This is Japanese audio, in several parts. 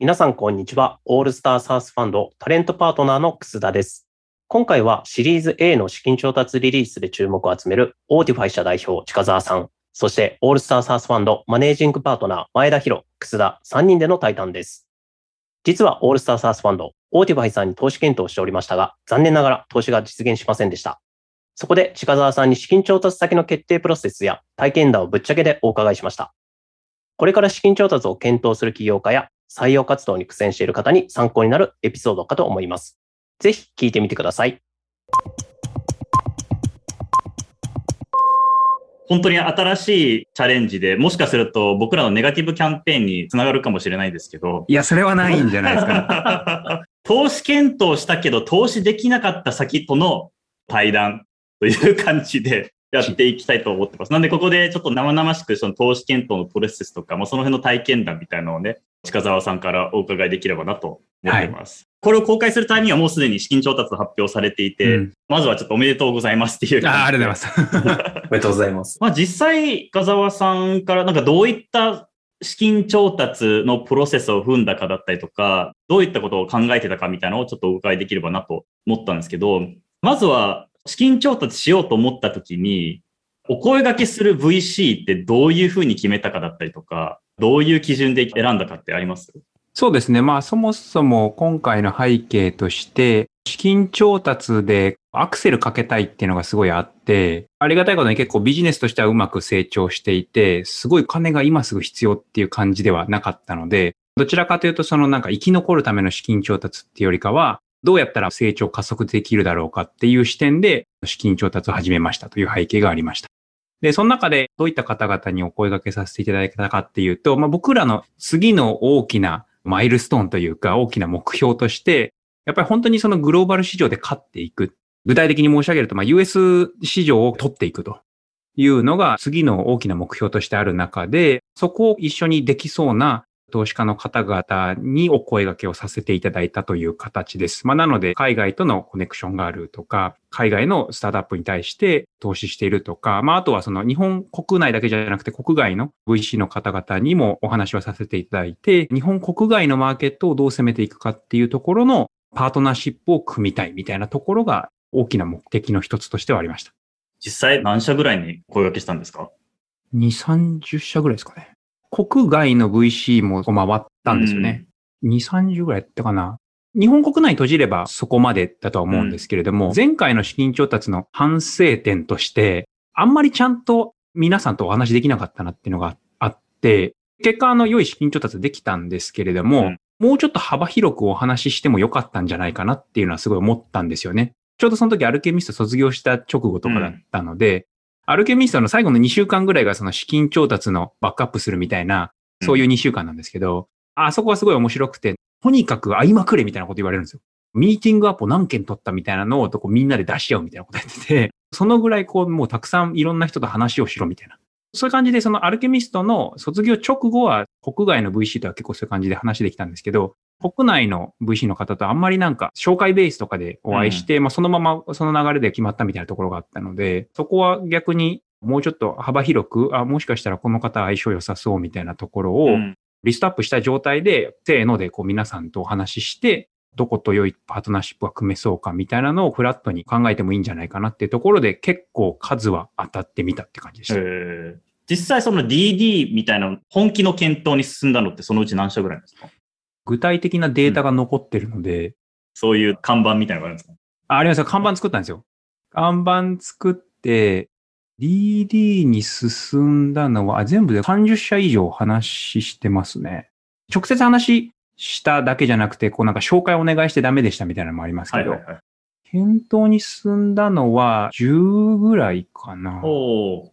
皆さん、こんにちは。 ALL STAR SAAS FUND タレントパートナーの楠田です。今回はシリーズ A の資金調達リリースで注目を集める Autify 社代表近澤さん、そして ALL STAR SAAS FUND マネージングパートナー前田博、楠田3人での対談です。実は ALL STAR SAAS FUND、Autify さんに投資検討しておりましたが、残念ながら投資が実現しませんでした。そこで近澤さんに資金調達先の決定プロセスや体験談をぶっちゃけでお伺いしました。これから資金調達を検討する起業家や採用活動に苦戦している方に参考になるエピソードかと思います。ぜひ聞いてみてください。本当に新しいチャレンジで、もしかすると僕らのネガティブキャンペーンにつながるかもしれないですけど、いや、それはないんじゃないですか。投資検討したけど、投資できなかった先との対談という感じでやっていきたいと思ってます。なんで、ここでちょっと生々しくその投資検討のプロセスとか、まあ、その辺の体験談みたいなのをね、近澤さんからお伺いできればなと思ってます。これを公開するタイミングはもうすでに資金調達発表されていて、うんまずはちょっとおめでとうございますっていうあありがとうございます。おめでとうございます。まあ実際、深澤さんからなんかどういった資金調達のプロセスを踏んだかだったりとか、どういったことを考えてたかみたいなのをちょっとお伺いできればなと思ったんですけど、まずは資金調達しようと思った時に、お声掛けする VC ってどういうふうに決めたかだったりとか、どういう基準で選んだかってあります？そうですね。まあ、そもそも今回の背景として、資金調達でアクセルかけたいっていうのがすごいあって、ありがたいことに結構ビジネスとしてはうまく成長していて、すごい金が今すぐ必要っていう感じではなかったので、どちらかというとそのなんか生き残るための資金調達っていうよりかは、どうやったら成長加速できるだろうかっていう視点で資金調達を始めましたという背景がありました。で、その中でどういった方々にお声掛けさせていただいたかっていうと、まあ、僕らの次の大きなマイルストーンというか大きな目標として、やっぱり本当にそのグローバル市場で勝っていく。具体的に申し上げると、まあ、US 市場を取っていくというのが次の大きな目標としてある中で、そこを一緒にできそうな投資家の方々にお声掛けをさせていただいたという形です。まあ、なので、海外とのコネクションがあるとか、海外のスタートアップに対して投資しているとか、まあ、あとはその日本国内だけじゃなくて国外の VC の方々にもお話をさせていただいて、日本国外のマーケットをどう攻めていくかっていうところのパートナーシップを組みたいみたいなところが大きな目的の一つとしてはありました。実際何社ぐらいに声掛けしたんですか？2、30社ぐらいですかね。国外の VC も回ったんですよね。2、30ぐらいやったかな。日本国内閉じればそこまでだとは思うんですけれども、前回の資金調達の反省点として、あんまりちゃんと皆さんとお話できなかったなっていうのがあって、結果あの良い資金調達できたんですけれども、うんもうちょっと幅広くお話ししてもよかったんじゃないかなっていうのはすごい思ったんですよね。ちょうどその時アルケミスト卒業した直後とかだったので、アルケミストの最後の2週間ぐらいがその資金調達のバックアップするみたいな、そういう2週間なんですけど、あそこはすごい面白くて、とにかく会いまくれみたいなこと言われるんですよ。ミーティングアップを何件取ったみたいなのをこうみんなで出し合うみたいなことやってて、そのぐらいこうもうたくさんいろんな人と話をしろみたいな。そういう感じでそのアルケミストの卒業直後は国外の VC とは結構そういう感じで話できたんですけど、国内の VC の方とあんまりなんか紹介ベースとかでお会いして、まあそのままその流れで決まったみたいなところがあったので、そこは逆にもうちょっと幅広く、あ、もしかしたらこの方相性良さそうみたいなところをうん。リストアップした状態で、せーのでこう皆さんとお話しして、どこと良いパートナーシップが組めそうかみたいなのをフラットに考えてもいいんじゃないかなっていうところで結構数は当たってみたって感じでした。えー。実際その DD みたいな本気の検討に進んだのってそのうち何社ぐらいですか？具体的なデータが残ってるので、そういう看板みたいなのがあるんですか？あありますよ。看板作ったんですよ。看板作って、DD に進んだのは、あ全部で30社以上話してますね。直接話しただけじゃなくて、こうなんか紹介お願いしてダメでしたみたいなのもありますけど、はいはい。検討に進んだのは10ぐらいかな。おー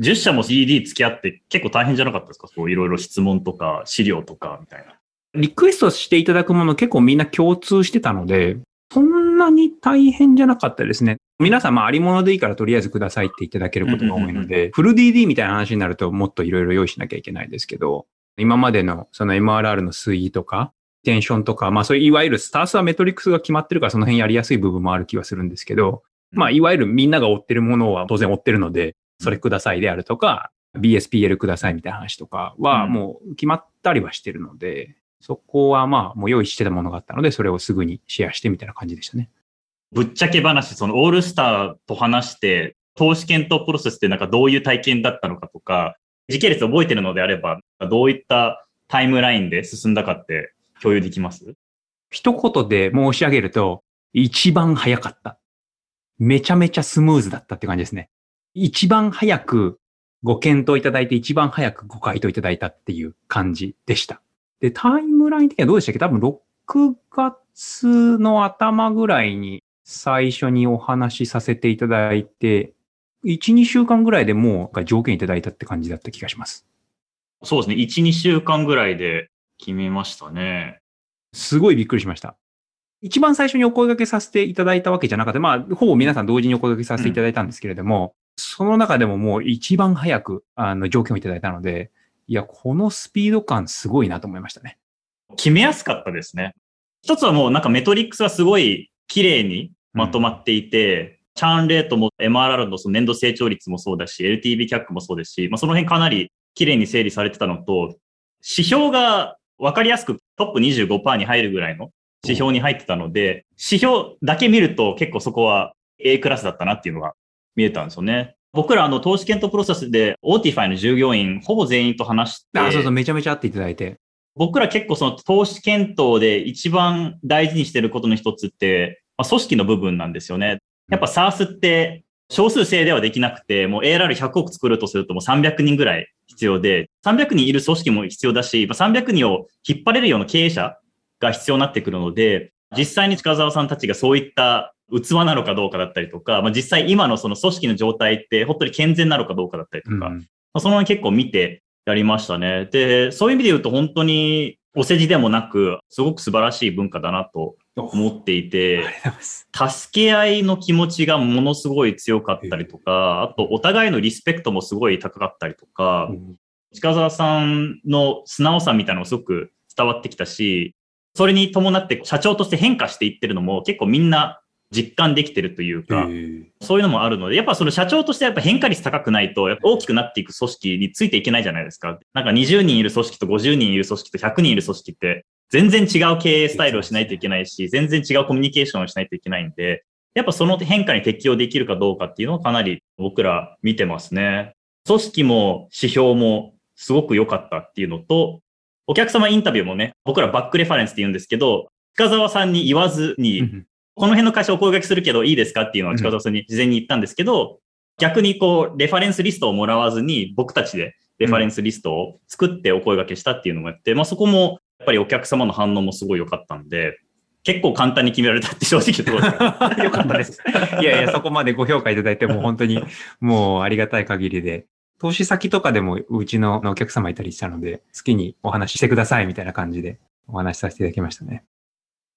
10社も DD 付き合って結構大変じゃなかったですか？そういろいろ質問とか資料とかみたいな。リクエストしていただくもの結構みんな共通してたので、そんなに大変じゃなかったですね。皆さん、まあ、ありものでいいからとりあえずくださいっていただけることが多いので、フル DD みたいな話になるともっといろいろ用意しなきゃいけないですけど、今までのその MRR の推移とか、テンションとか、まあそういういわゆるスタースはメトリックスが決まってるからその辺やりやすい部分もある気はするんですけど、まあいわゆるみんなが追ってるものは当然追ってるので、それくださいであるとか、BSPL くださいみたいな話とかはうん。もう決まったりはしてるので、そこはまあ、もう用意してたものがあったので、それをすぐにシェアしてみたいな感じでしたね。ぶっちゃけ話、そのオールスターと話して、投資検討プロセスってなんかどういう体験だったのかとか、時系列覚えてるのであれば、どういったタイムラインで進んだかって共有できます？一言で申し上げると、一番早かった。めちゃめちゃスムーズだったって感じですね。一番早くご検討いただいて、一番早くご回答いただいたっていう感じでした。で、タイムライン的にはどうでしたっけ？多分6月の頭ぐらいに最初にお話しさせていただいて、1、2週間ぐらいでもう条件いただいたって感じだった気がします。そうですね。1、2週間ぐらいで決めましたね。すごいびっくりしました。一番最初にお声掛けさせていただいたわけじゃなかった。まあ、ほぼ皆さん同時にお声掛けさせていただいたんですけれども、うん、その中でももう一番早く、あの、条件をいただいたので、いや、このスピード感すごいなと思いましたね。決めやすかったですね。一つはもうなんかメトリックスはすごい綺麗にまとまっていて、うんチャーンレートも MRR のその年度成長率もそうだし、LTV キャックもそうですし、まあ、その辺かなり綺麗に整理されてたのと、指標が分かりやすくトップ25%に入るぐらいの指標に入ってたので、指標だけ見ると結構そこは A クラスだったなっていうのが見えたんですよね。僕らあの投資検討プロセスで Autify の従業員ほぼ全員と話して。あ、そうそう、めちゃめちゃ会っていただいて。僕ら結構その投資検討で一番大事にしてることの一つって、まあ、組織の部分なんですよね。やっぱ SARS って少数制ではできなくて、もう ARR100 億作るとするともう300人ぐらい必要で、300人いる組織も必要だし、300人を引っ張れるような経営者が必要になってくるので、実際に近澤さんたちがそういった器なのかどうかだったりとか、まあ、実際今のその組織の状態って本当に健全なのかどうかだったりとか、うん、まあ、その辺結構見てやりましたね。で、そういう意味で言うと本当にお世辞でもなく、すごく素晴らしい文化だなと思っていて、助け合いの気持ちがものすごい強かったりとか、あとお互いのリスペクトもすごい高かったりとか、近澤さんの素直さみたいなのもすごく伝わってきたし、それに伴って社長として変化していってるのも結構みんな実感できてるというか、そういうのもあるので、やっぱその社長としてやっぱ変化率高くないと、大きくなっていく組織についていけないじゃないですか。なんか20人いる組織と50人いる組織と100人いる組織って全然違う経営スタイルをしないといけないし、全然違うコミュニケーションをしないといけないんで、やっぱその変化に適応できるかどうかっていうのをかなり僕ら見てますね。組織も指標もすごく良かったっていうのと、お客様インタビューもね、僕らバックレファレンスって言うんですけど、深澤さんに言わずに、この辺の会社お声掛けするけどいいですかっていうのを近澤さんに事前に言ったんですけど、逆にこう、レファレンスリストをもらわずに、僕たちでレファレンスリストを作ってお声掛けしたっていうのもやって、まあそこもやっぱりお客様の反応もすごい良かったんで、結構簡単に決められたって正直どうです かよかったです。いやいや、そこまでご評価いただいても本当にもうありがたい限りで、投資先とかでもうちのお客様いたりしたので、好きにお話ししてくださいみたいな感じでお話しさせていただきましたね。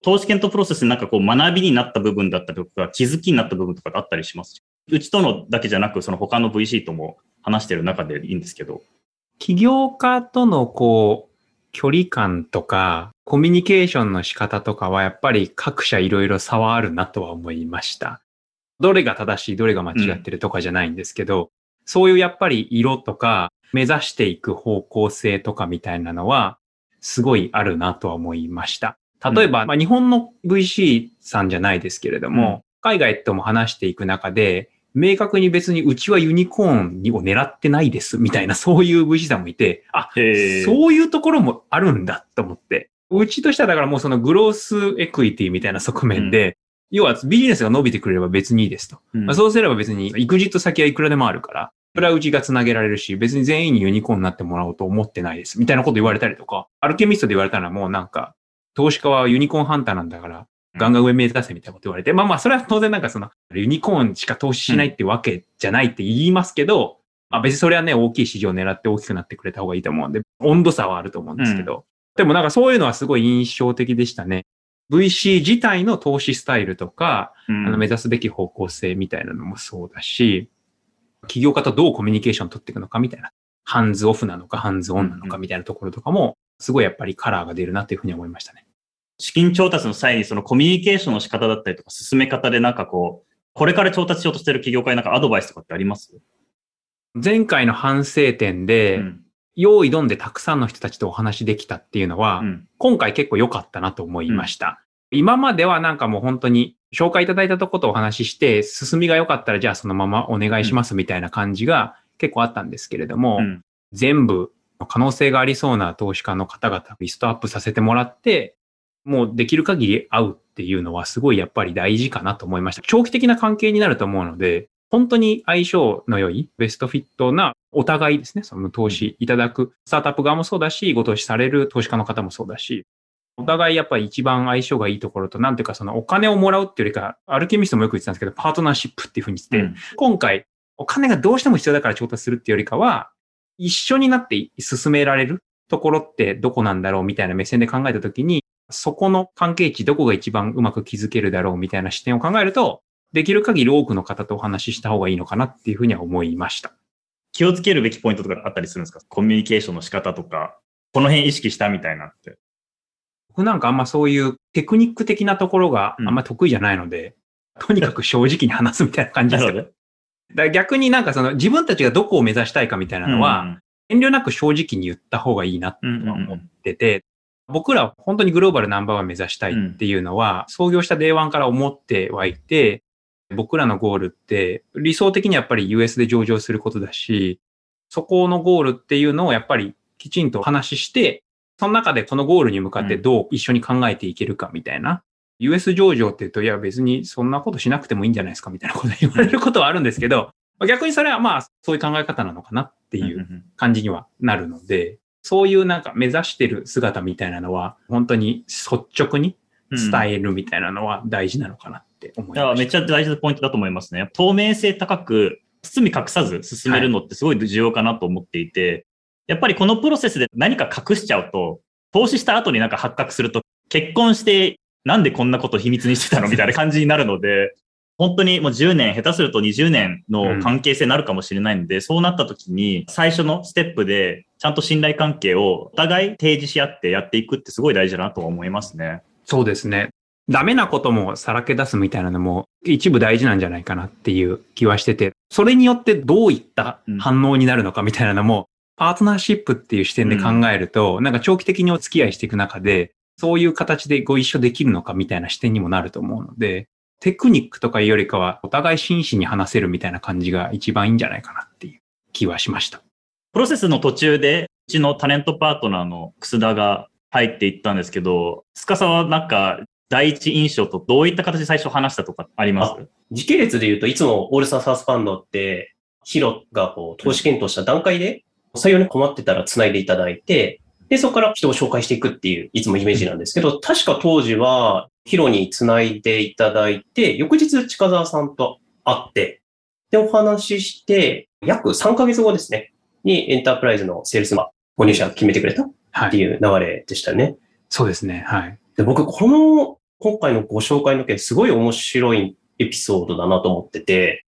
投資検討プロセスなんかこう学びになった部分だったりとか、気づきになった部分とかがあったりします？うちとのだけじゃなく、その他の VC とも話してる中でいいんですけど。起業家とのこう、距離感とか、コミュニケーションの仕方とかはやっぱり各社いろいろ差はあるなとは思いました。どれが正しい、どれが間違ってるとかじゃないんですけど、うん、そういうやっぱり色とか、目指していく方向性とかみたいなのは、すごいあるなとは思いました。例えば、うん、まあ、日本の VC さんじゃないですけれども、うん、海外とも話していく中で、明確に別にうちはユニコーンを狙ってないですみたいなそういう VC さんもいて、あ、そういうところもあるんだと思って。うちとしてはだからもうそのグロースエクイティみたいな側面で、うん、要はビジネスが伸びてくれれば別にいいですと。うん、まあ、そうすれば別にエクジット先はいくらでもあるから、それはうちが繋げられるし、別に全員にユニコーンになってもらおうと思ってないです。みたいなこと言われたりとか、アルケミストで言われたのはもうなんか、投資家はユニコーンハンターなんだから、ガンガン上目指せみたいなこと言われて、まあまあ、それは当然なんかその、ユニコーンしか投資しないってわけじゃないって言いますけど、まあ別にそれはね、大きい市場を狙って大きくなってくれた方がいいと思うんで、温度差はあると思うんですけど、うん、でもなんかそういうのはすごい印象的でしたね。VC 自体の投資スタイルとか、うん、あの目指すべき方向性みたいなのもそうだし、企業家とどうコミュニケーションを取っていくのかみたいな、ハンズオフなのかハンズオンなのかみたいなところとかも、すごいやっぱりカラーが出るなっていうふうに思いましたね。資金調達の際にそのコミュニケーションの仕方だったりとか進め方でなんかこう、これから調達しようとしてる企業家になんかアドバイスとかってあります？前回の反省点で、うん、用意どんでたくさんの人たちとお話できたっていうのは、うん。今回結構良かったなと思いました。今まではなんかもう本当に紹介いただいたとことお話しして、進みが良かったらじゃあそのままお願いしますみたいな感じが結構あったんですけれども、うん。全部可能性がありそうな投資家の方々リストアップさせてもらって、もうできる限り会うっていうのはすごいやっぱり大事かなと思いました。長期的な関係になると思うので、本当に相性の良いベストフィットなお互いですね、その投資いただくスタートアップ側もそうだし、ご投資される投資家の方もそうだし、お互いやっぱり一番相性がいいところと、なんていうかそのお金をもらうっていうよりか、アルケミストもよく言ってたんですけど、パートナーシップっていうふうに言って、うん。今回お金がどうしても必要だから調達するっていうよりかは、一緒になって進められるところってどこなんだろうみたいな目線で考えたときに、そこの関係値どこが一番うまく築けるだろうみたいな視点を考えると、できる限り多くの方とお話しした方がいいのかなっていうふうには思いました。気をつけるべきポイントとかあったりするんですか？コミュニケーションの仕方とか、この辺意識したみたいなって。僕なんかあんまそういうテクニック的なところがあうんんま得意じゃないので、とにかく正直に話すみたいな感じですよ。だかど。ら逆になんかその自分たちがどこを目指したいかみたいなのは、遠慮なく正直に言った方がいいなってうん、うんうん思ってて、僕らは本当にグローバルナンバーワン目指したいっていうのは、創業した Day1 から思ってはいて、僕らのゴールって理想的にやっぱり US で上場することだし、そこのゴールっていうのをやっぱりきちんと話して、その中でこのゴールに向かってどう一緒に考えていけるかみたいな。US 上場って言うと、いや別にそんなことしなくてもいいんじゃないですかみたいなこと言われることはあるんですけど、逆にそれはまあそういう考え方なのかなっていううん感じにはなるので、そういうなんか目指してる姿みたいなのは、本当に率直にうん伝えるみたいなのは大事なのかなって思いました。めっちゃ大事なポイントだと思いますね。透明性高く、包み隠さず進めるのってすごい重要かなと思っていて、やっぱりこのプロセスで何か隠しちゃうと、投資した後になんか発覚すると、結婚してなんでこんなこと秘密にしてたのみたいな感じになるので、本当にもう10年、下手すると20年の関係性になるかもしれないので、そうなった時に最初のステップでちゃんと信頼関係をお互い提示し合ってやっていくってすごい大事だなとは思いますね。そうですね。ダメなこともさらけ出すみたいなのも一部大事なんじゃないかなっていう気はしてて、それによってどういった反応になるのかみたいなのも、パートナーシップっていう視点で考えると、なんか長期的にお付き合いしていく中で、そういう形でご一緒できるのかみたいな視点にもなると思うので、テクニックとかいうよりかは、お互い真摯に話せるみたいな感じが一番いいんじゃないかなっていう気はしました。プロセスの途中で、うちのタレントパートナーの楠田が入っていったんですけど、司はなんか、第一印象とどういった形で最初話したとかあります？時系列で言うといつもオールスターサウスファンドって、ヒロがこう投資検討した段階で、採用に困ってたら繋いでいただいて、で、そこから人を紹介していくっていう、いつもイメージなんですけど、確か当時は、ヒロに繋いでいただいて、翌日近澤さんと会って、で、お話しして、約3ヶ月後ですね、にエンタープライズのセールスマン、ご入社決めてくれたっはい。ていう流れでしたね。そうですね。はい。で、僕、この、今回のご紹介の件、すごい面白いエピソードだなと思ってて、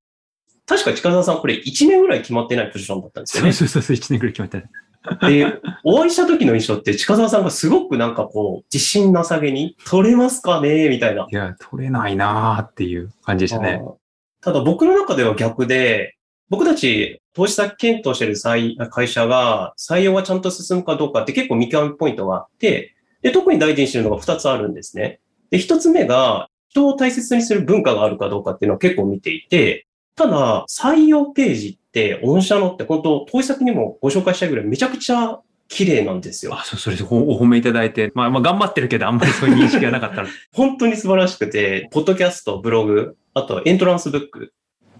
確か近澤さん、これ1年ぐらい決まってないポジションだったんですよね。そうそうそうそう、1年くらい決まったね。で、お会いした時の印象って、近澤さんがすごくなんかこう、自信なさげに、取れますかね？みたいな。いや、取れないなーっていう感じでしたね。ただ僕の中では逆で、僕たち投資先検討してる際会社が採用がちゃんと進むかどうかって結構見極めポイントがあって、で、特に大事にしてるのが2つあるんですね。で、1つ目が人を大切にする文化があるかどうかっていうのを結構見ていて、ただ採用ページって、御社のって本当投資先にもご紹介したいぐらいめちゃくちゃ綺麗なんですよ。あ、そう、それでおお褒めいただいて、まあ、まあ、頑張ってるけど、あんまりそういう認識がなかったので。本当に素晴らしくて、ポッドキャスト、ブログ、あとエントランスブック、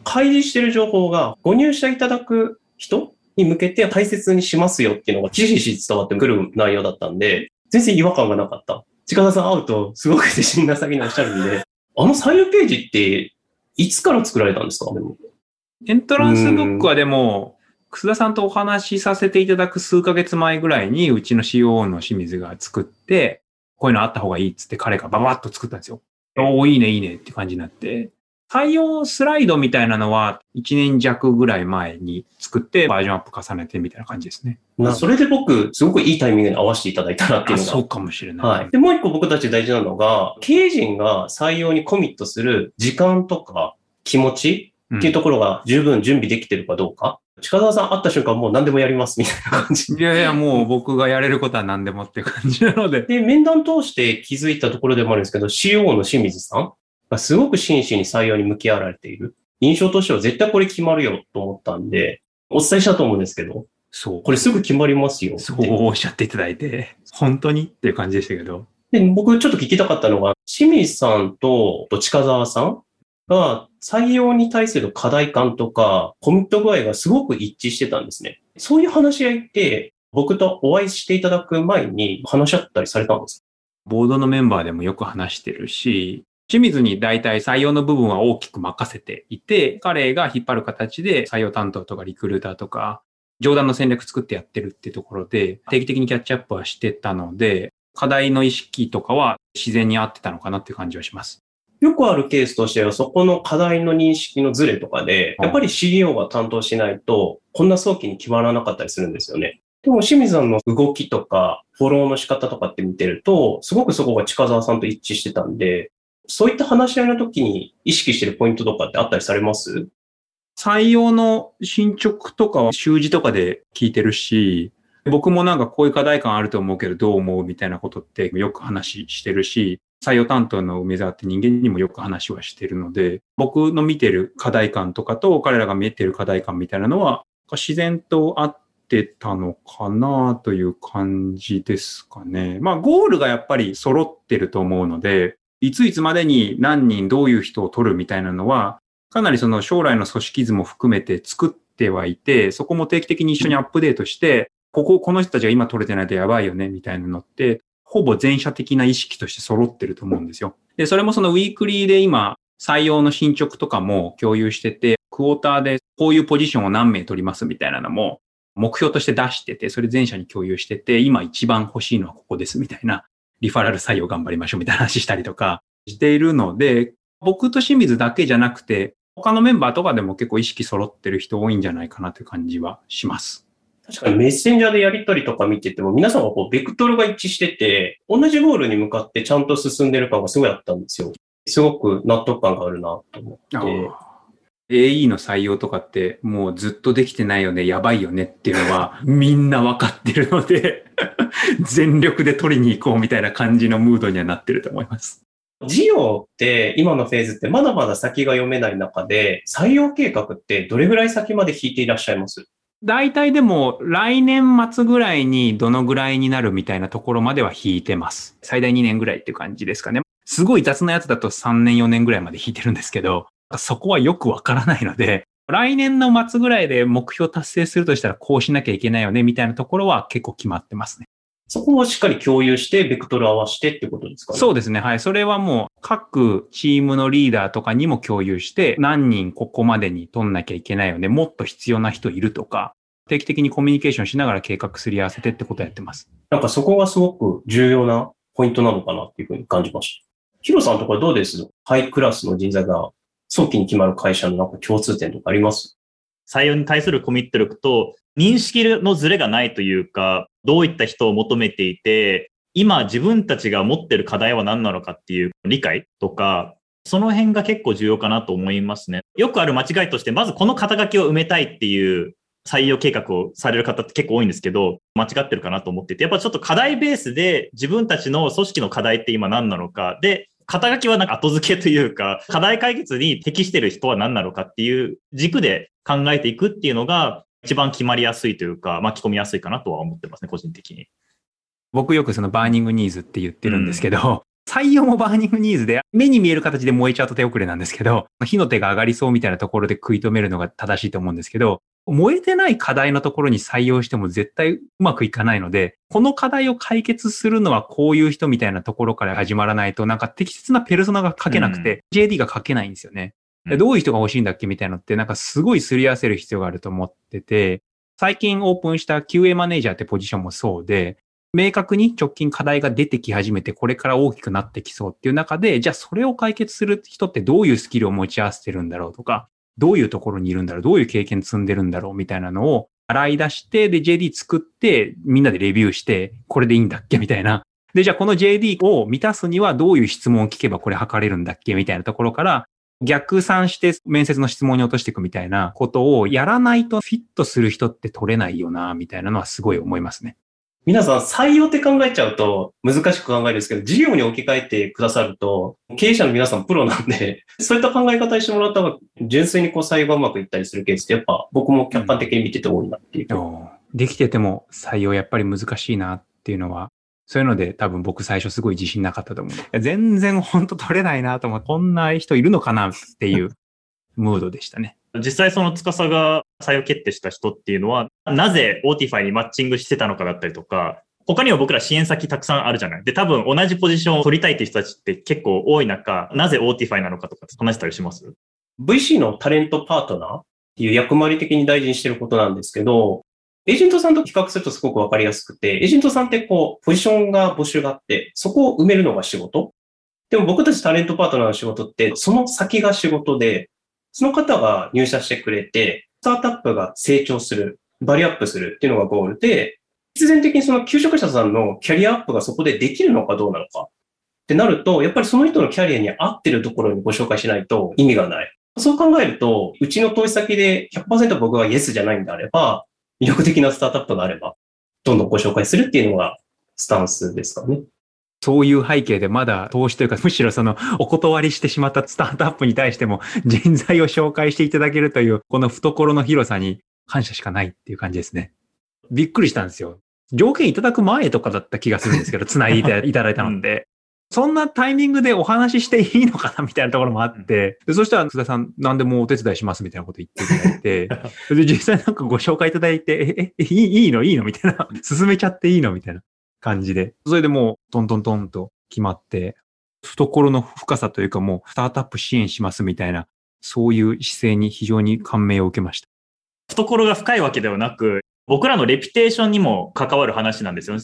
開示してる情報がご入社いただく人に向けて大切にしますよっていうのがひしひし伝わってくる内容だったんで、全然違和感がなかった。近田さん会うとすごく自信なさげにおっしゃるんで、あの採用ページっていつから作られたんですか？でもエントランスブックはでも、楠田さんとお話しさせていただく数ヶ月前ぐらいに、うちの COO の清水が作って、こういうのあった方がいいっつって彼がババッと作ったんですよ。おおいいね、いいねって感じになって。採用スライドみたいなのは1年弱ぐらい前に作ってバージョンアップ重ねてみたいな感じですね。なそれで僕、すごくいいタイミングに合わせていただいたなっていうのがあそうかもしれない。はい。で、もう一個僕たち大事なのが、経営陣が採用にコミットする時間とか気持ちっていうところが十分準備できてるかどうか。近澤さん会った瞬間もう何でもやりますみたいな感じ。いやいや、もう僕がやれることは何でもっていう感じなので。で、面談通して気づいたところでもあるんですけど、CO の清水さんがすごく真摯に採用に向き合われている。印象としては絶対これ決まるよと思ったんで、お伝えしたと思うんですけど、そう。これすぐ決まりますよ。そうおっしゃっていただいて、本当にっていう感じでしたけど。で、僕ちょっと聞きたかったのが、清水さんと近澤さんが採用に対する課題感とか、コミット具合がすごく一致してたんですね。そういう話し合いって、僕とお会いしていただく前に話し合ったりされたんですか？ボードのメンバーでもよく話してるし、清水に大体採用の部分は大きく任せていて、彼が引っ張る形で採用担当とかリクルーターとか、上段の戦略作ってやってるってところで、定期的にキャッチアップはしてたので、課題の意識とかは自然に合ってたのかなっていう感じはします。よくあるケースとしては、そこの課題の認識のズレとかで、やっぱり CEO が担当しないと、こんな早期に決まらなかったりするんですよね。でも、清水さんの動きとか、フォローの仕方とかって見てると、すごくそこが近澤さんと一致してたんで、そういった話し合いの時に意識してるポイントとかってあったりされます？採用の進捗とかは習字とかで聞いてるし、僕もなんかこういう課題感あると思うけどどう思うみたいなことってよく話してるし、採用担当の梅沢って人間にもよく話はしてるので、僕の見てる課題感とかと彼らが見てる課題感みたいなのは自然と合ってたのかなという感じですかね。まあゴールがやっぱり揃ってると思うので、いついつまでに何人どういう人を取るみたいなのはかなりその将来の組織図も含めて作ってはいて、そこも定期的に一緒にアップデートして、ここ、この人たちが今取れてないとやばいよね、みたいなのって、ほぼ全社的な意識として揃ってると思うんですよ。で、それもそのウィークリーで今、採用の進捗とかも共有してて、クォーターでこういうポジションを何名取りますみたいなのも、目標として出してて、それ全社に共有してて、今一番欲しいのはここですみたいな、リファラル採用頑張りましょうみたいな話したりとかしているので、僕と清水だけじゃなくて、他のメンバーとかでも結構意識揃ってる人多いんじゃないかなという感じはします。確かにメッセンジャーでやり取りとか見てても、皆さんはこう、ベクトルが一致してて、同じゴールに向かってちゃんと進んでる感がすごいあったんですよ。すごく納得感があるなと思って。AE の採用とかってもうずっとできてないよね、やばいよねっていうのはみんなわかってるので、全力で取りに行こうみたいな感じのムードにはなってると思います。事業って今のフェーズってまだまだ先が読めない中で、採用計画ってどれぐらい先まで引いていらっしゃいます？大体でも来年末ぐらいにどのぐらいになるみたいなところまでは引いてます。最大2年ぐらいっていう感じですかね。すごい雑なやつだと3年4年ぐらいまで引いてるんですけど、そこはよくわからないので、来年の末ぐらいで目標達成するとしたらこうしなきゃいけないよねみたいなところは結構決まってますね。そこをしっかり共有して、ベクトル合わせてってことですか？ね。そうですね。はい。それはもう各チームのリーダーとかにも共有して、何人ここまでに取んなきゃいけないよね。もっと必要な人いるとか、定期的にコミュニケーションしながら計画すり合わせてってことをやってます。なんかそこがすごく重要なポイントなのかなっていうふうに感じました。ヒロさんとこれどうです？ハイクラスの人材が早期に決まる会社のなんか共通点とかあります？採用に対するコミット力と認識のズレがないというか、どういった人を求めていて、今自分たちが持ってる課題は何なのかっていう理解とか、その辺が結構重要かなと思いますね。よくある間違いとして、まずこの肩書きを埋めたいっていう採用計画をされる方って結構多いんですけど、間違ってるかなと思ってて、やっぱちょっと課題ベースで自分たちの組織の課題って今何なのか、で、肩書きはなんか後付けというか、課題解決に適してる人は何なのかっていう軸で考えていくっていうのが一番決まりやすいというか、巻き込みやすいかなとは思ってますね、個人的に。僕よくその burning needs って言ってるんですけど、採用も burning needs で、目に見える形で燃えちゃうと手遅れなんですけど、火の手が上がりそうみたいなところで食い止めるのが正しいと思うんですけど、燃えてない課題のところに採用しても絶対うまくいかないので、この課題を解決するのはこういう人みたいなところから始まらないと、なんか適切なペルソナが書けなくて、JD が書けないんですよね。でどういう人が欲しいんだっけみたいなのって、なんかすごいすり合わせる必要があると思ってて、最近オープンした QA マネージャーってポジションもそうで、明確に直近課題が出てき始めて、これから大きくなってきそうっていう中で、じゃあそれを解決する人ってどういうスキルを持ち合わせてるんだろうとか、どういうところにいるんだろう、どういう経験積んでるんだろうみたいなのを洗い出して、で JD 作って、みんなでレビューして、これでいいんだっけみたいな。で、じゃあこの JD を満たすにはどういう質問を聞けばこれ測れるんだっけみたいなところから、逆算して面接の質問に落としていくみたいなことをやらないとフィットする人って取れないよな、みたいなのはすごい思いますね。皆さん採用って考えちゃうと難しく考えるんですけど、事業に置き換えてくださると、経営者の皆さんプロなんで、そういった考え方にしてもらった方が、純粋にこう採用がうまくいったりするケースってやっぱ僕も客観的に見てて多いなっていう。できてても採用やっぱり難しいなっていうのは、そういうので多分僕最初すごい自信なかったと思う。全然本当取れないなと思って、こんな人いるのかなっていうムードでしたね。実際その司が採用決定した人っていうのは、なぜ Autify にマッチングしてたのかだったりとか、他には僕ら支援先たくさんあるじゃない。で、多分同じポジションを取りたいって人たちって結構多い中、なぜ Autify なのかとか話したりします ?VC のタレントパートナーっていう役割的に大事にしてることなんですけど、エージェントさんと比較するとすごくわかりやすくて、エージェントさんってこう、ポジションが募集があって、そこを埋めるのが仕事。でも僕たちタレントパートナーの仕事って、その先が仕事で、その方が入社してくれて、スタートアップが成長する、バリアップするっていうのがゴールで、必然的にその求職者さんのキャリアアップがそこでできるのかどうなのかってなると、やっぱりその人のキャリアに合ってるところにご紹介しないと意味がない。そう考えると、うちの投資先で100%僕がイエスじゃないんであれば、魅力的なスタートアップがあれば、どんどんご紹介するっていうのがスタンスですかね。そういう背景でまだ投資というか、むしろそのお断りしてしまったスタートアップに対しても人材を紹介していただけるという、この懐の広さに感謝しかないっていう感じですね。びっくりしたんですよ。条件いただく前とかだった気がするんですけど、繋いでいただいたので。そんなタイミングでお話ししていいのかなみたいなところもあって、でそしたら津田さん何でもお手伝いしますみたいなこと言っていただいて、で実際なんかご紹介いただいて、え、え、いいいいの？いいの？みたいな、進めちゃっていいの？みたいな感じで、それでもうトントントンと決まって、懐の深さというかもうスタートアップ支援しますみたいな、そういう姿勢に非常に感銘を受けました。懐が深いわけではなく、僕らのレピュテーションにも関わる話なんですよ。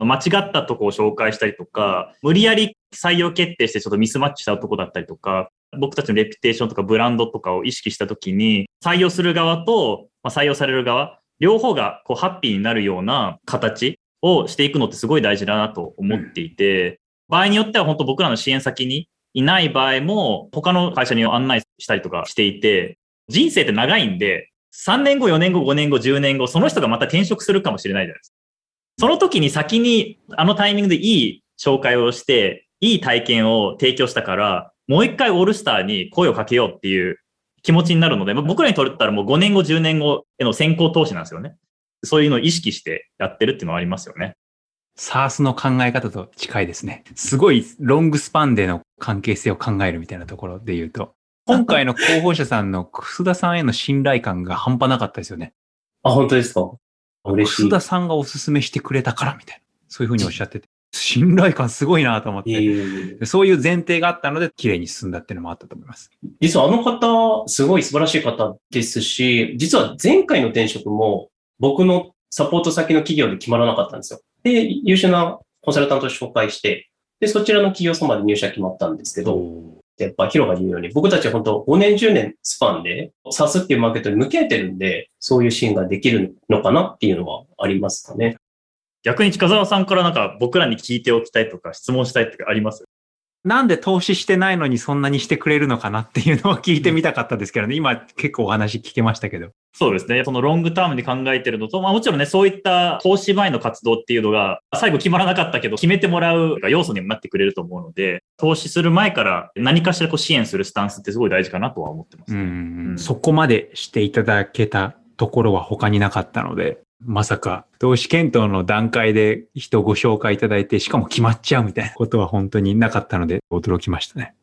間違ったとこを紹介したりとか、無理やり採用決定してちょっとミスマッチしたとこだったりとか、僕たちのレピュテーションとかブランドとかを意識したときに、採用する側と、採用される側、両方がこうハッピーになるような形をしていくのってすごい大事だなと思っていて、場合によっては本当僕らの支援先にいない場合も、他の会社に案内したりとかしていて、人生って長いんで、3年後、4年後、5年後、10年後、その人がまた転職するかもしれないじゃないですか。その時に先にあのタイミングでいい紹介をして、いい体験を提供したから、もう一回オールスターに声をかけようっていう気持ちになるので、僕らにとったらもう5年後、10年後への先行投資なんですよね。そういうのを意識してやってるっていうのはありますよね。サースの考え方と近いですね。すごいロングスパンでの関係性を考えるみたいなところで言うと。今回の候補者さんの楠田さんへの信頼感が半端なかったですよね。あ、本当ですか？嬉しい。楠田さんがおすすめしてくれたからみたいな。そういうふうにおっしゃってて。信頼感すごいなと思って、そういう前提があったので、綺麗に進んだっていうのもあったと思います。実はあの方、すごい素晴らしい方ですし、実は前回の転職も、僕のサポート先の企業で決まらなかったんですよ。で、優秀なコンサルタントを紹介して、で、そちらの企業様で入社決まったんですけど、やっぱヒロが言うように、僕たちは本当5年10年スパンで、サスっていうマーケットに向けてるんで、そういうシーンができるのかなっていうのはありますかね。逆に近澤さんからなんか僕らに聞いておきたいとか質問したいとかあります？なんで投資してないのにそんなにしてくれるのかなっていうのを聞いてみたかったですけどね。今結構お話聞けましたけど。そうですね。そのロングタームに考えてるのと、まあもちろんね、そういった投資前の活動っていうのが最後決まらなかったけど、決めてもらう要素にもなってくれると思うので、投資する前から何かしらこう支援するスタンスってすごい大事かなとは思ってます、ね、うん、そこまでしていただけたところは他になかったので、まさか、投資検討の段階で人をご紹介いただいて、しかも決まっちゃうみたいなことは本当になかったので、驚きましたね。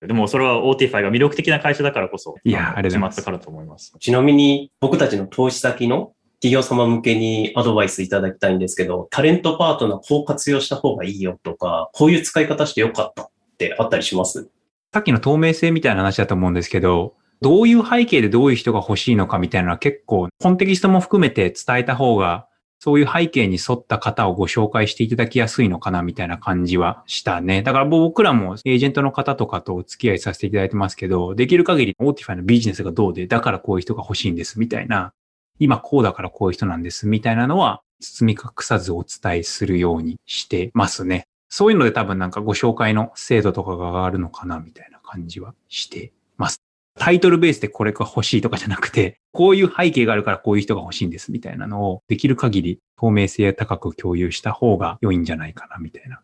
でもそれは OTFI が魅力的な会社だからこそ、いや、あれ決まったからと思います。ちなみに僕たちの投資先の企業様向けにアドバイスいただきたいんですけど、タレントパートナーこう活用した方がいいよとか、こういう使い方してよかったってあったりします？さっきの透明性みたいな話だと思うんですけど、どういう背景でどういう人が欲しいのかみたいなのは結構、コンテキストも含めて伝えた方がそういう背景に沿った方をご紹介していただきやすいのかなみたいな感じはしたね。だから僕らもエージェントの方とかとお付き合いさせていただいてますけど、できる限り Autify のビジネスがどうで、だからこういう人が欲しいんですみたいな、今こうだからこういう人なんですみたいなのは包み隠さずお伝えするようにしてますね。そういうので多分なんかご紹介の精度とかが上がるのかなみたいな感じはしてます。タイトルベースでこれが欲しいとかじゃなくて、こういう背景があるからこういう人が欲しいんですみたいなのをできる限り透明性高く共有した方が良いんじゃないかなみたいな。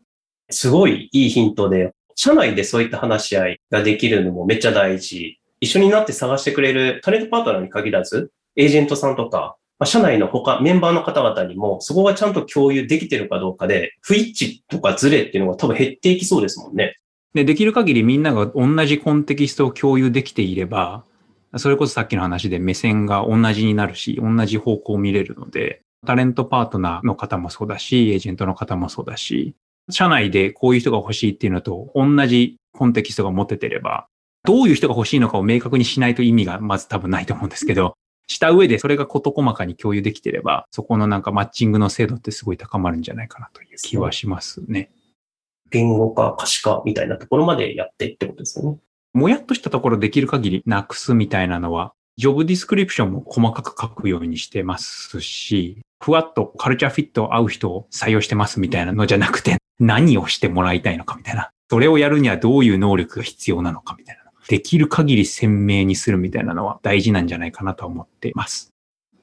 すごいいいヒントで、社内でそういった話し合いができるのもめっちゃ大事。一緒になって探してくれるタレントパートナーに限らず、エージェントさんとか、社内の他、メンバーの方々にも、そこがちゃんと共有できてるかどうかで、不一致とかズレっていうのが多分減っていきそうですもんね。で、できる限りみんなが同じコンテキストを共有できていれば、それこそさっきの話で目線が同じになるし、同じ方向を見れるので、タレントパートナーの方もそうだし、エージェントの方もそうだし、社内でこういう人が欲しいっていうのと同じコンテキストが持ててれば、どういう人が欲しいのかを明確にしないと意味がまず多分ないと思うんですけど、した上でそれが事細かに共有できてれば、そこのなんかマッチングの精度ってすごい高まるんじゃないかなという気はしますね。言語化、可視化みたいなところまでやってってことですよね。もやっとしたところできる限りなくすみたいなのは、ジョブディスクリプションも細かく書くようにしてますし、ふわっとカルチャーフィット合う人を採用してますみたいなのじゃなくて、何をしてもらいたいのかみたいな。それをやるにはどういう能力が必要なのかみたいな。できる限り鮮明にするみたいなのは大事なんじゃないかなと思っています。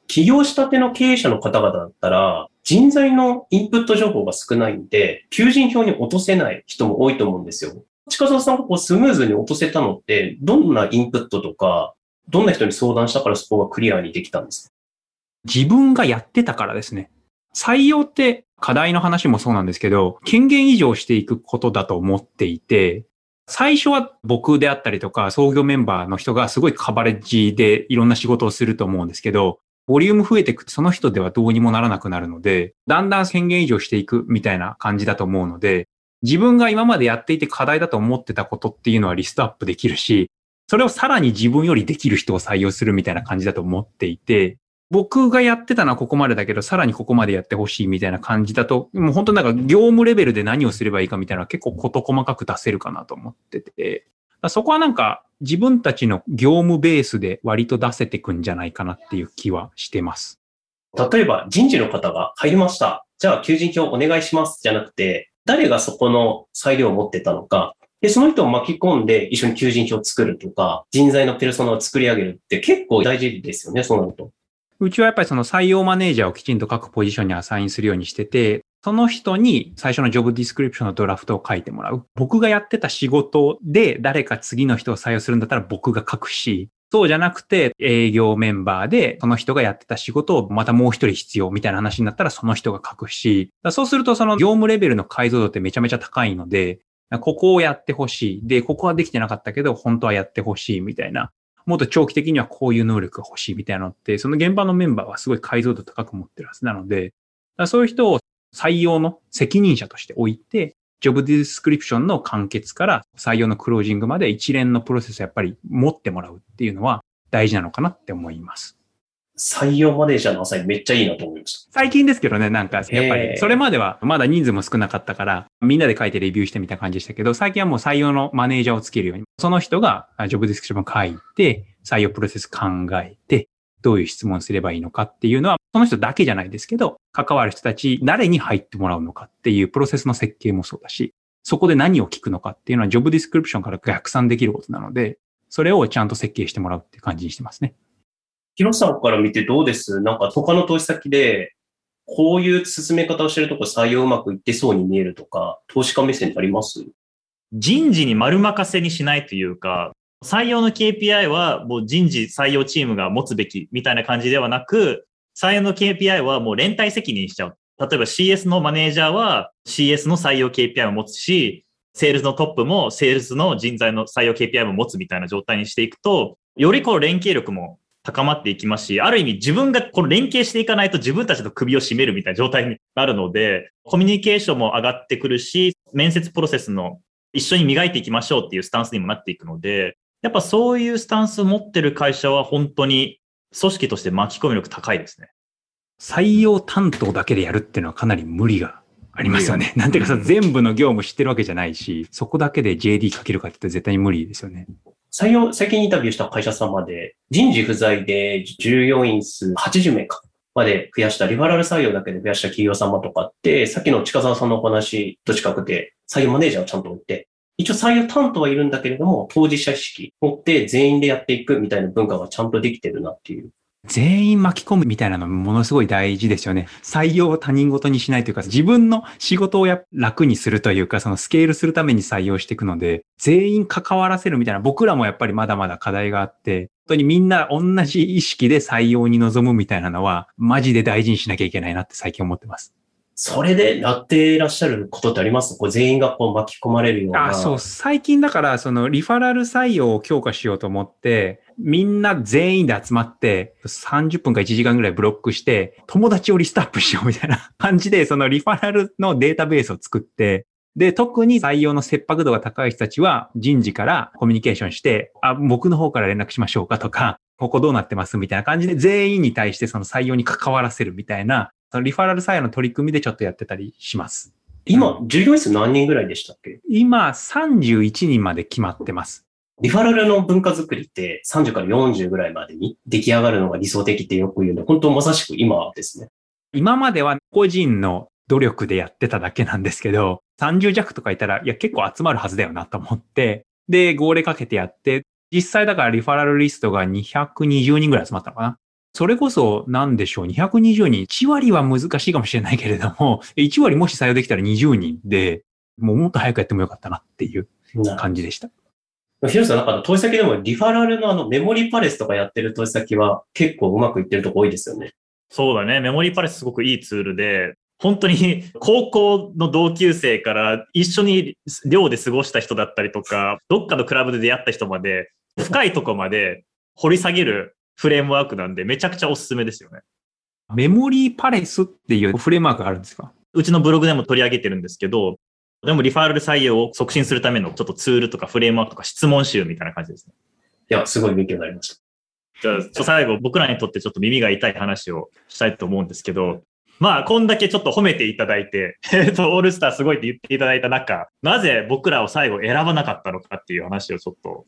起業したての経営者の方々だったら、人材のインプット情報が少ないんで、求人票に落とせない人も多いと思うんですよ。近澤さんがこうスムーズに落とせたのって、どんなインプットとか、どんな人に相談したからそこがクリアにできたんですか？自分がやってたからですね。採用って課題の話もそうなんですけど、権限以上していくことだと思っていて、最初は僕であったりとか創業メンバーの人がすごいカバレッジでいろんな仕事をすると思うんですけど、ボリューム増えていくその人ではどうにもならなくなるので、だんだん宣言以上していくみたいな感じだと思うので、自分が今までやっていて課題だと思ってたことっていうのはリストアップできるし、それをさらに自分よりできる人を採用するみたいな感じだと思っていて、僕がやってたのはここまでだけど、さらにここまでやってほしいみたいな感じだと、もう本当なんか業務レベルで何をすればいいかみたいな結構事細かく出せるかなと思ってて、そこはなんか自分たちの業務ベースで割と出せてくんじゃないかなっていう気はしてます。例えば人事の方が入りました。じゃあ求人票お願いしますじゃなくて、誰がそこの裁量を持ってたのか、で、その人を巻き込んで一緒に求人票を作るとか、人材のペルソナを作り上げるって結構大事ですよね、そうなると。うちはやっぱりその採用マネージャーをきちんと各ポジションにアサインするようにしてて、その人に最初のジョブディスクリプションのドラフトを書いてもらう。僕がやってた仕事で誰か次の人を採用するんだったら僕が書くし、そうじゃなくて営業メンバーでその人がやってた仕事をまたもう一人必要みたいな話になったらその人が書くし、そうするとその業務レベルの解像度ってめちゃめちゃ高いので、ここをやってほしい。で、ここはできてなかったけど本当はやってほしいみたいな。もっと長期的にはこういう能力が欲しいみたいなのって、その現場のメンバーはすごい解像度高く持ってるはずなので、そういう人を採用の責任者として置いて、ジョブディスクリプションの完結から採用のクロージングまで一連のプロセスをやっぱり持ってもらうっていうのは大事なのかなって思います。採用マネージャーのアサインめっちゃいいなと思いました。最近ですけどね、なんか、やっぱり、それまではまだ人数も少なかったから、みんなで書いてレビューしてみた感じでしたけど、最近はもう採用のマネージャーをつけるように、その人がジョブディスクリプションを書いて、採用プロセス考えて、どういう質問すればいいのかっていうのは、その人だけじゃないですけど、関わる人たち、誰に入ってもらうのかっていうプロセスの設計もそうだし、そこで何を聞くのかっていうのは、ジョブディスクリプションから逆算できることなので、それをちゃんと設計してもらうっていう感じにしてますね。広さんから見てどうです？なんか他の投資先で、こういう進め方をしてるとこ採用うまくいってそうに見えるとか、投資家目線あります？人事に丸任せにしないというか、採用の KPI はもう人事採用チームが持つべきみたいな感じではなく、採用の KPI はもう連帯責任しちゃう。例えば CS のマネージャーは CS の採用 KPI を持つし、セールスのトップもセールスの人材の採用 KPI も持つみたいな状態にしていくと、よりこう連携力も高まっていきますし、ある意味自分がこの連携していかないと自分たちの首を絞めるみたいな状態になるので、コミュニケーションも上がってくるし、面接プロセスの一緒に磨いていきましょうっていうスタンスにもなっていくので、やっぱそういうスタンスを持ってる会社は本当に組織として巻き込み力高いですね。採用担当だけでやるっていうのはかなり無理がありますよね。なんていうかさ、全部の業務知ってるわけじゃないし、そこだけで JD かけるかって絶対に無理ですよね。採用、最近インタビューした会社様で、人事不在で従業員数80名かまで増やした、リファラル採用だけで増やした企業様とかって、さっきの近澤さんのお話と近くて、採用マネージャーをちゃんと置いて、一応採用担当はいるんだけれども、当事者意識持って全員でやっていくみたいな文化がちゃんとできてるなっていう。全員巻き込むみたいなのものすごい大事ですよね。採用を他人事にしないというか、自分の仕事を楽にするというか、そのスケールするために採用していくので、全員関わらせるみたいな、僕らもやっぱりまだまだ課題があって、本当にみんな同じ意識で採用に臨むみたいなのは、マジで大事にしなきゃいけないなって最近思ってます。それでやっていらっしゃることってあります？こう全員がこう巻き込まれるような。あ、そう。最近だから、そのリファラル採用を強化しようと思って、みんな全員で集まって、30分か1時間ぐらいブロックして、友達をリストアップしようみたいな感じで、そのリファラルのデータベースを作って、で、特に採用の切迫度が高い人たちは人事からコミュニケーションして、あ、僕の方から連絡しましょうかとか、ここどうなってます？みたいな感じで全員に対してその採用に関わらせるみたいなそのリファラル採用の取り組みでちょっとやってたりします。今、従業員数何人ぐらいでしたっけ？今、31人まで決まってます。リファラルの文化づくりって30から40ぐらいまでに出来上がるのが理想的ってよく言うんで、本当まさしく今ですね。今までは個人の努力でやってただけなんですけど、30弱とかいたら、いや結構集まるはずだよなと思って、で、号令かけてやって、実際だからリファラルリストが220人ぐらい集まったのかな。それこそ何でしょう、220人、1割は難しいかもしれないけれども、1割もし採用できたら20人で、もうもっと早くやってもよかったなっていう感じでした。ヒロさん、なんか投資先でもリファラルのあのメモリーパレスとかやってる投資先は結構うまくいってるとこ多いですよね。そうだね。メモリーパレスすごくいいツールで、本当に 高校の同級生から一緒に寮で過ごした人だったりとか、どっかのクラブで出会った人まで、深いとこまで掘り下げるフレームワークなんで、めちゃくちゃおすすめですよね。メモリーパレスっていうフレームワークがあるんですか？うちのブログでも取り上げてるんですけど、でもリファーラル採用を促進するためのちょっとツールとかフレームワークとか質問集みたいな感じですね。いや、すごい勉強になりました。じゃあ、最後僕らにとってちょっと耳が痛い話をしたいと思うんですけど、まあ、こんだけちょっと褒めていただいて、えっと、オールスターすごいって言っていただいた中、なぜ僕らを最後選ばなかったのかっていう話をちょっと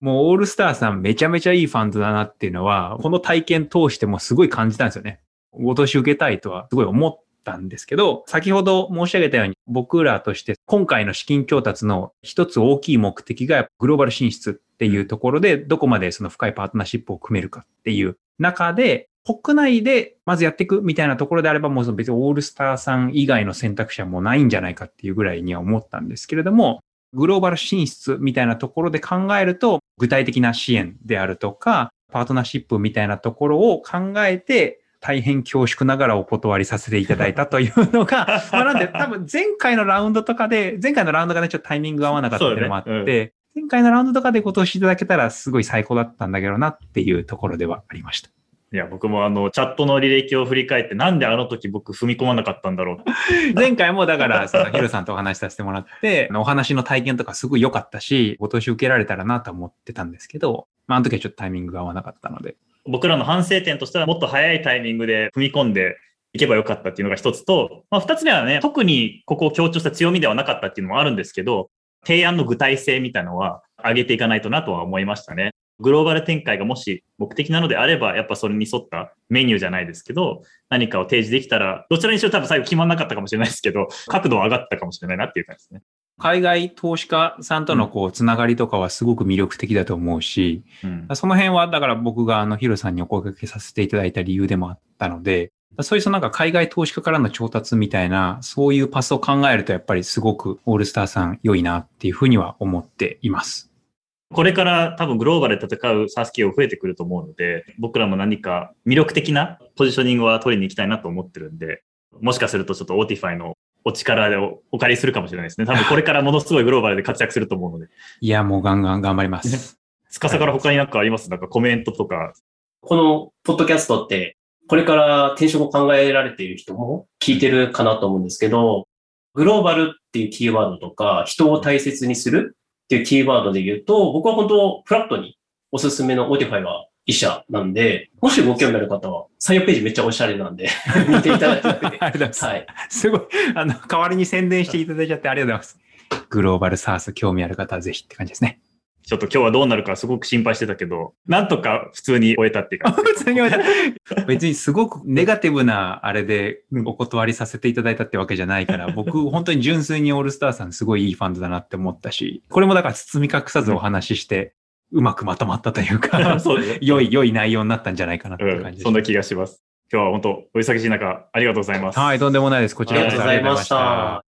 もうオールスターさんめちゃめちゃいいファンドだなっていうのは、この体験通してもすごい感じたんですよね。ご投資受けたいとはすごい思ったんですけど、先ほど申し上げたように僕らとして今回の資金調達の一つ大きい目的がグローバル進出っていうところでどこまでその深いパートナーシップを組めるかっていう中で、国内でまずやっていくみたいなところであれば、もう別にオールスターさん以外の選択肢はもうないんじゃないかっていうぐらいには思ったんですけれども、グローバル進出みたいなところで考えると、具体的な支援であるとか、パートナーシップみたいなところを考えて、大変恐縮ながらお断りさせていただいたというのが、まあなんで多分前回のラウンドとかで、前回のラウンドがね、ちょっとタイミング合わなかったっていうのもあって、前回のラウンドとかでご投資いただけたらすごい最高だったんだけどなっていうところではありました。いや、僕もあの、チャットの履歴を振り返って、なんであの時僕踏み込まなかったんだろう。前回もだから、そのヒロさんとお話しさせてもらって、お話の体験とかすごい良かったし、ご投資受けられたらなと思ってたんですけど、まあ、あの時はちょっとタイミングが合わなかったので。僕らの反省点としては、もっと早いタイミングで踏み込んでいけばよかったっていうのが一つと、まあ、二つ目はね、特にここを強調した強みではなかったっていうのもあるんですけど、提案の具体性みたいなのは上げていかないとなとは思いましたね。グローバル展開がもし目的なのであれば、やっぱそれに沿ったメニューじゃないですけど、何かを提示できたら、どちらにしろ多分最後決まんなかったかもしれないですけど、角度は上がったかもしれないなっていう感じですね。海外投資家さんとのこう、つながりとかはすごく魅力的だと思うし、うん、その辺はだから僕があのヒロさんにお声掛けさせていただいた理由でもあったので、そういうそのなんか海外投資家からの調達みたいな、そういうパスを考えるとやっぱりすごくオールスターさん良いなっていうふうには思っています。これから多分グローバルで戦う SaaS 企業増えてくると思うので、僕らも何か魅力的なポジショニングは取りに行きたいなと思ってるんで、もしかするとちょっと Autify のお力でお借りするかもしれないですね。多分 これからものすごいグローバルで活躍すると思うので。いや、もうガンガン頑張ります。つかさから他になんかあります？なんかコメントとか。このポッドキャストって、これから転職を考えられている人も聞いてるかなと思うんですけど、グローバルっていうキーワードとか、人を大切にするっていうキーワードで言うと、僕は本当、フラットにおすすめの Autify は一社なんで、もしご興味ある方は、採用ページめっちゃおしゃれなんで 見ていただいて。ありがとうございます。はい。すごい、あの、代わりに宣伝していただいちゃってありがとうございます。グローバル SaaS 興味ある方はぜひって感じですね。ちょっと今日はどうなるかすごく心配してたけど、なんとか普通に終えたっていうか。普通に終えた。別にすごくネガティブなあれでお断りさせていただいたってわけじゃないから、僕本当に純粋に ALL STAR さんすごいいいファンドだなって思ったし、これもだから包み隠さずお話しして、うまくまとまったというか、そうですね良い、良い内容になったんじゃないかなって感じです。そんな気がします。今日は本当お忙しい中、ありがとうございます。はい、とんでもないです。こちらこそありがとうございました。